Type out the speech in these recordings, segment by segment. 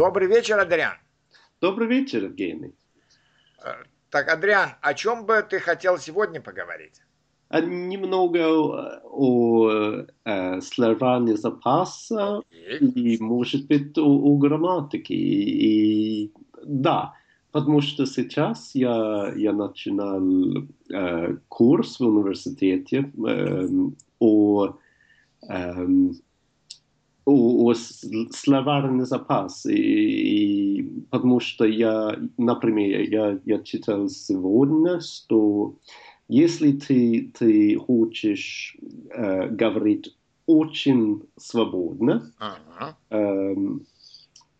Добрый вечер, Адриан. Добрый вечер, Евгений. Э, так, Адриан, о чем бы ты хотел сегодня поговорить? Немного э, о э, словарном запасе и, может быть, о, о грамматике. И, да, потому что сейчас я, я начинал э, курс в университете э, о э, о, о словарный запас. И, и, потому что я, например, я, я читал сегодня, что если ты, ты хочешь э, говорить очень свободно, ага. э,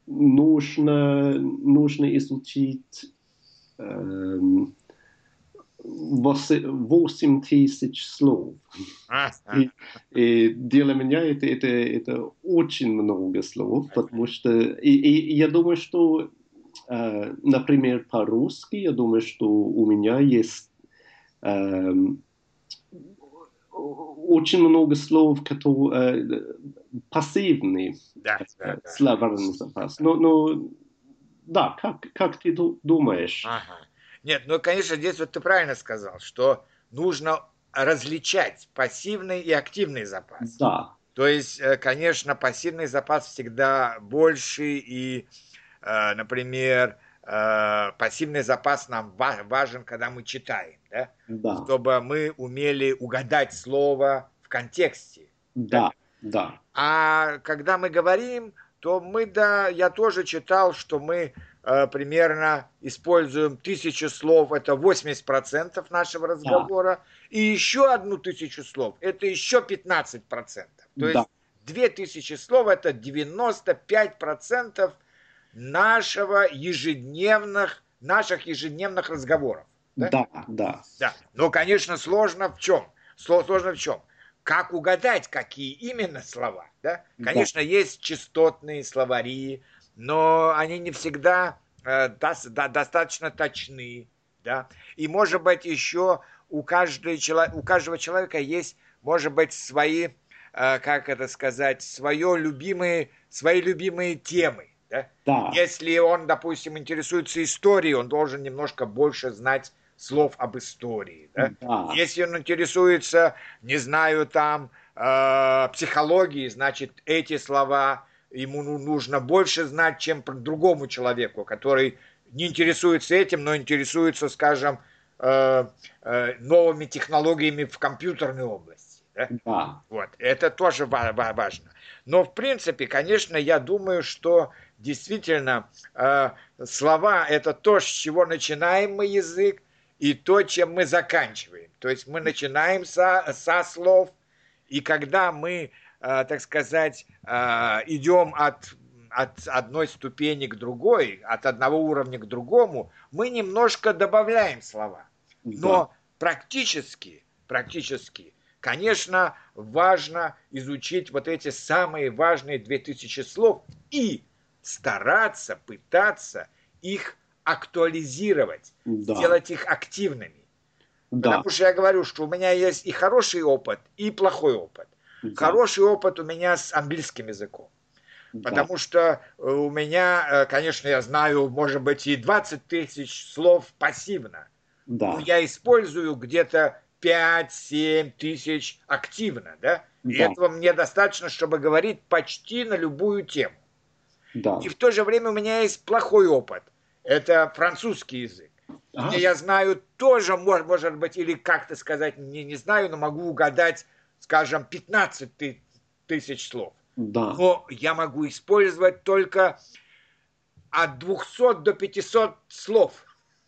нужно, нужно изучить э, 8 тысяч слов. И, и для меня это, это, это очень много слов, потому что и, и я думаю, что, э, например, по-русски, я думаю, что у меня есть э, очень много слов, которые э, пассивные да, да, да. словарный запас. Но, но да, как, как ты думаешь? Ага. Нет, ну, конечно, здесь вот ты правильно сказал, что нужно различать пассивный и активный запас. Да. То есть, э, конечно, пассивный запас всегда больше, и, э, например, э, пассивный запас нам важен, когда мы читаем, да? Да. Чтобы мы умели угадать слово в контексте. Да, да. А когда мы говорим, то мы, да, я тоже читал, что мы примерно используем тысячу слов, это 80% нашего разговора, да. и еще одну тысячу слов, это еще 15%. То да. есть две тысячи слов, это 95% нашего ежедневных, наших ежедневных разговоров. Да, да. да. да. Но, конечно, сложно в чем? Сложно в чем? Как угадать, какие именно слова? Да? Конечно, да. есть частотные словари, но они не всегда э, до, до, достаточно точны, да, и может быть еще у, каждого, у каждого человека есть, может быть, свои, э, как это сказать, свое любимые, свои любимые темы, да? Да. Если он, допустим, интересуется историей, он должен немножко больше знать слов об истории. Да? Да. Если он интересуется, не знаю, там, э, психологией, значит, эти слова ему ну, нужно больше знать, чем другому человеку, который не интересуется этим, но интересуется, скажем, э, э, новыми технологиями в компьютерной области. Да? Да. Вот. Это тоже важно. Но, в принципе, конечно, я думаю, что действительно э, слова – это то, с чего начинаем мы язык, и то, чем мы заканчиваем. То есть мы начинаем со, со слов, и когда мы так сказать, э, идем от, от одной ступени к другой, от одного уровня к другому, мы немножко добавляем слова. Но да. практически, практически, конечно, важно изучить вот эти самые важные 2000 слов и стараться, пытаться их актуализировать, да. сделать их активными. Да. Потому что я говорю, что у меня есть и хороший опыт, и плохой опыт. Да. Хороший опыт у меня с английским языком. Да. Потому что э, у меня, э, конечно, я знаю, может быть, и 20 тысяч слов пассивно. Да. Но я использую где-то 5-7 тысяч активно, да? И да. этого мне достаточно, чтобы говорить почти на любую тему. Да. И в то же время у меня есть плохой опыт. Это французский язык. А? я знаю тоже, может, может быть, или как-то сказать, не, не знаю, но могу угадать скажем, 15 тысяч слов. Да. Но я могу использовать только от 200 до 500 слов.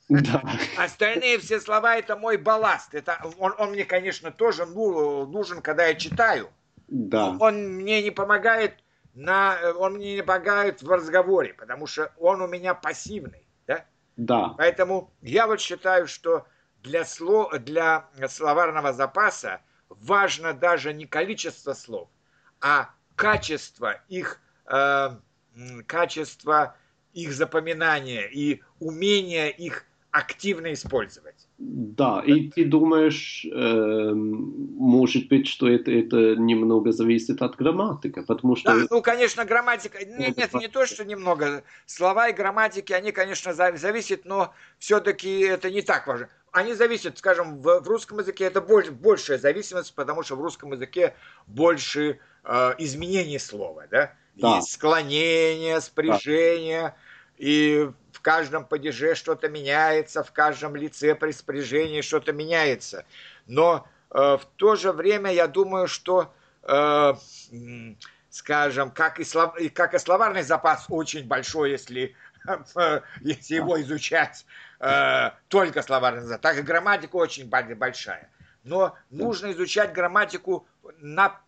Да. Остальные все слова это мой балласт. Это, он, он мне, конечно, тоже ну, нужен, когда я читаю. Да. Он мне не помогает на, он мне не помогает в разговоре, потому что он у меня пассивный. Да? Да. Поэтому я вот считаю, что для, слов, для словарного запаса важно даже не количество слов, а качество их, э, качество их запоминания и умение их активно использовать. Да, и ты думаешь, э, может быть, что это, это немного зависит от грамматики, потому что... Да, ну, конечно, грамматика... Нет, нет, не то, что немного. Слова и грамматики, они, конечно, зависят, но все-таки это не так важно. Они зависят, скажем, в, в русском языке это больше, большая зависимость, потому что в русском языке больше э, изменений слова, да? да. Есть склонение, спряжение, да. и в каждом падеже что-то меняется, в каждом лице при спряжении что-то меняется. Но э, в то же время я думаю, что, э, скажем, как и, слов, как и словарный запас очень большой, если, если его изучать э, только словарный запас, так и грамматика очень большая. Но нужно изучать грамматику на,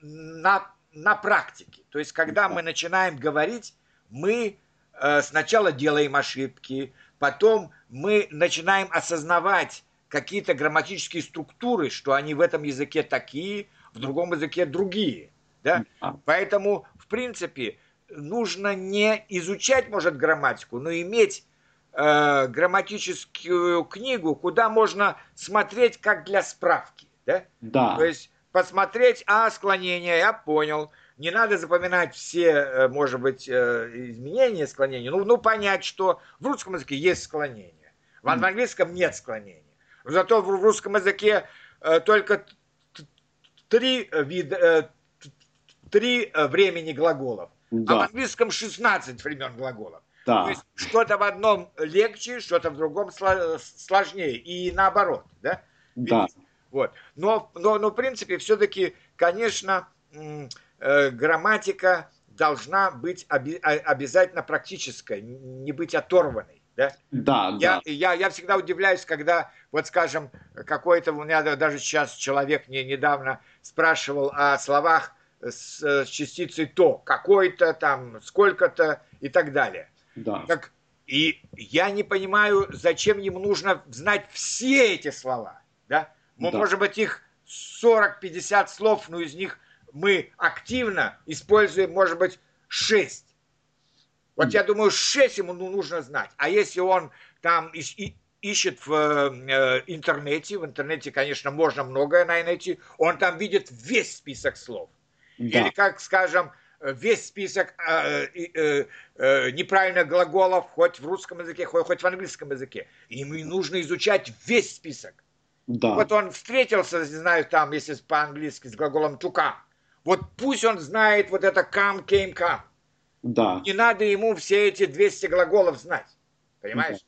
на, на практике. То есть, когда мы начинаем говорить, мы Э, сначала делаем ошибки, потом мы начинаем осознавать какие-то грамматические структуры, что они в этом языке такие, в другом языке другие. Да? Поэтому, в принципе, нужно не изучать, может, грамматику, но иметь э, грамматическую книгу, куда можно смотреть как для справки. Да? Да. То есть посмотреть, а, склонение, я понял – не надо запоминать все, э, может быть, э, изменения склонения, ну, ну понять, что в русском языке есть склонение, в английском нет склонения. Зато в русском языке э, только три вида, три времени глаголов, да. а в английском 16 времен глаголов. Да. То есть что-то в одном легче, что-то в другом сложнее. И наоборот, да? Да. Вот. Но, но, но в принципе, все-таки, конечно, э, грамматика должна быть оби- обязательно практической, не быть оторванной. Да, да, я, да. Я, я всегда удивляюсь, когда, вот скажем, какой-то, у меня даже сейчас человек мне недавно спрашивал о словах с, с частицей то, какой-то там, сколько-то и так далее. Да. Так, и я не понимаю, зачем ему нужно знать все эти слова. Да? да. Может быть, их 40-50 слов, но из них мы активно используем, может быть, 6. Вот я думаю, 6 ему ну, нужно знать. А если он там ищет в э, интернете, в интернете, конечно, можно многое найти, он там видит весь список слов. Да. Или, как скажем, весь список э, э, э, неправильных глаголов, хоть в русском языке, хоть, хоть в английском языке. Ему нужно изучать весь список. Да. Вот он встретился, не знаю, там, если по-английски, с глаголом to come. Вот пусть он знает вот это come, came, come. Да. Не надо ему все эти 200 глаголов знать. Понимаешь?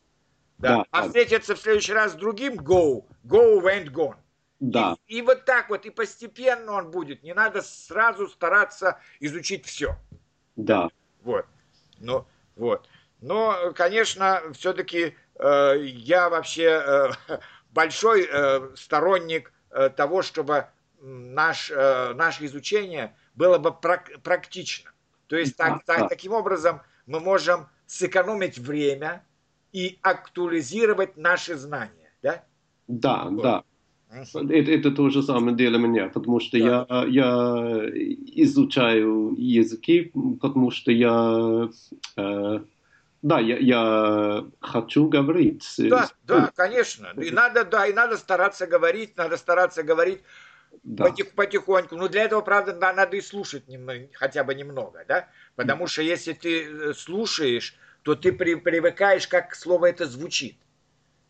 Да. да. А да. встретиться в следующий раз с другим go, go, went, gone. Да. И, и вот так вот, и постепенно он будет. Не надо сразу стараться изучить все. Да. Вот. Но, вот. Но, конечно, все-таки э, я вообще э, большой э, сторонник э, того, чтобы наш, э, наше изучение было бы практично. То есть так, так, таким образом мы можем сэкономить время и актуализировать наши знания. Да, да. Вот. да. Это, это то же самое для меня, потому что да. я, я изучаю языки, потому что я, э, да, я, я хочу говорить. Да, да, конечно. И надо, да, и надо стараться говорить, надо стараться говорить да. потих, потихоньку. Но для этого, правда, надо и слушать немного, хотя бы немного, да? Потому что если ты э, слушаешь, то ты при, привыкаешь, как слово это звучит.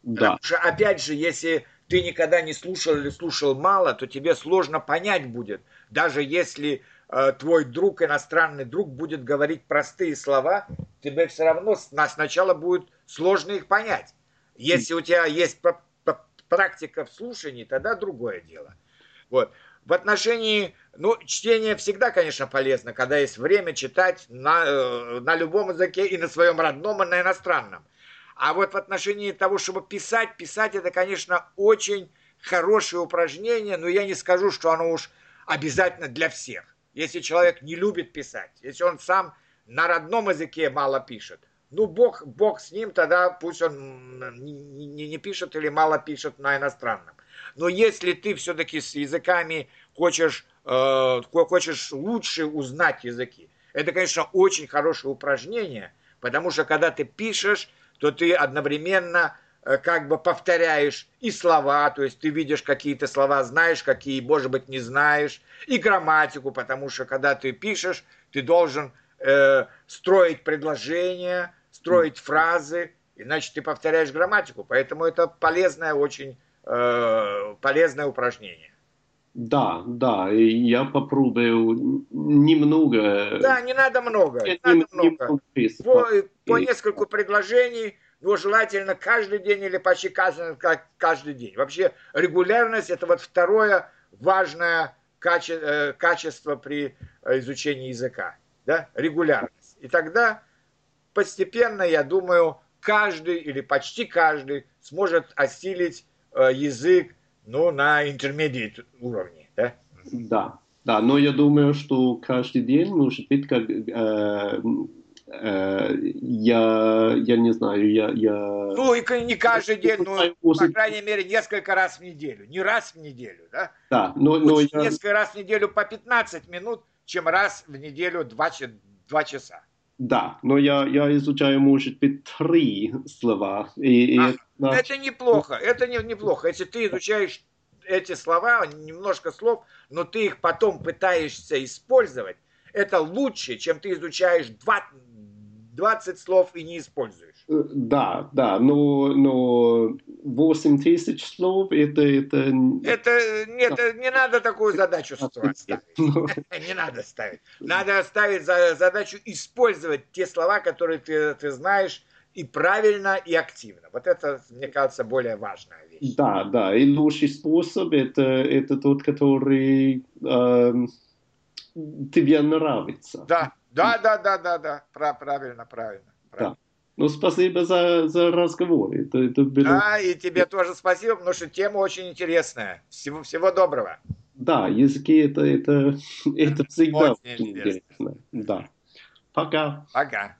Да. Потому что, опять же, если ты никогда не слушал или слушал мало, то тебе сложно понять будет. Даже если э, твой друг, иностранный друг, будет говорить простые слова, тебе все равно сначала будет сложно их понять. Если у тебя есть практика в слушании, тогда другое дело. Вот. В отношении, ну, чтение всегда, конечно, полезно, когда есть время читать на, э, на любом языке и на своем родном, и на иностранном. А вот в отношении того, чтобы писать, писать это, конечно, очень хорошее упражнение, но я не скажу, что оно уж обязательно для всех. Если человек не любит писать, если он сам на родном языке мало пишет, ну, Бог, Бог с ним, тогда пусть он не, не, не пишет или мало пишет на иностранном. Но если ты все-таки с языками хочешь, э, хочешь лучше узнать языки, это, конечно, очень хорошее упражнение, потому что когда ты пишешь, то ты одновременно э, как бы повторяешь и слова, то есть ты видишь какие-то слова, знаешь, какие, может быть, не знаешь, и грамматику, потому что когда ты пишешь, ты должен э, строить предложения, строить фразы, иначе ты повторяешь грамматику. Поэтому это полезное, очень э, полезное упражнение. Да, да, я попробую немного. Да, не надо много. Не надо много. По, по нескольку предложений, но желательно каждый день или почти каждый, каждый день. Вообще регулярность это вот второе важное каче, э, качество при изучении языка. Да? Регулярность. И тогда постепенно, я думаю, каждый или почти каждый сможет осилить э, язык ну, на intermediate уровне, да? Да, да, но я думаю, что каждый день, может быть, как э, э, я, я не знаю, я, я... Ну, и не каждый день, но, по крайней мере, несколько раз в неделю. Не раз в неделю, да? Да, но... но я... Несколько раз в неделю по 15 минут, чем раз в неделю 2, 2 часа. Да, но я, я изучаю, может быть, три слова. И, а, и, это неплохо, это не, неплохо. Если ты изучаешь эти слова, немножко слов, но ты их потом пытаешься использовать, это лучше, чем ты изучаешь 20, 20 слов и не используешь. Э, да, да, но, но 8 тысяч слов это... Это, это нет, да. не надо такую задачу ставить. Не надо ставить. Надо ставить задачу использовать те слова, которые ты, ты знаешь, и правильно, и активно. Вот это, мне кажется, более важная вещь. Да, да. И лучший способ это, это тот, который э, тебе нравится. Да, да, да, да, да, да. Правильно, правильно. правильно. Да. Ну, спасибо за, за разговор. Это, это было... Да, и тебе тоже спасибо, потому что тема очень интересная. Всего, всего доброго. Да, языки это, это, это всегда очень, очень интересно. интересно. Да. Пока. Пока.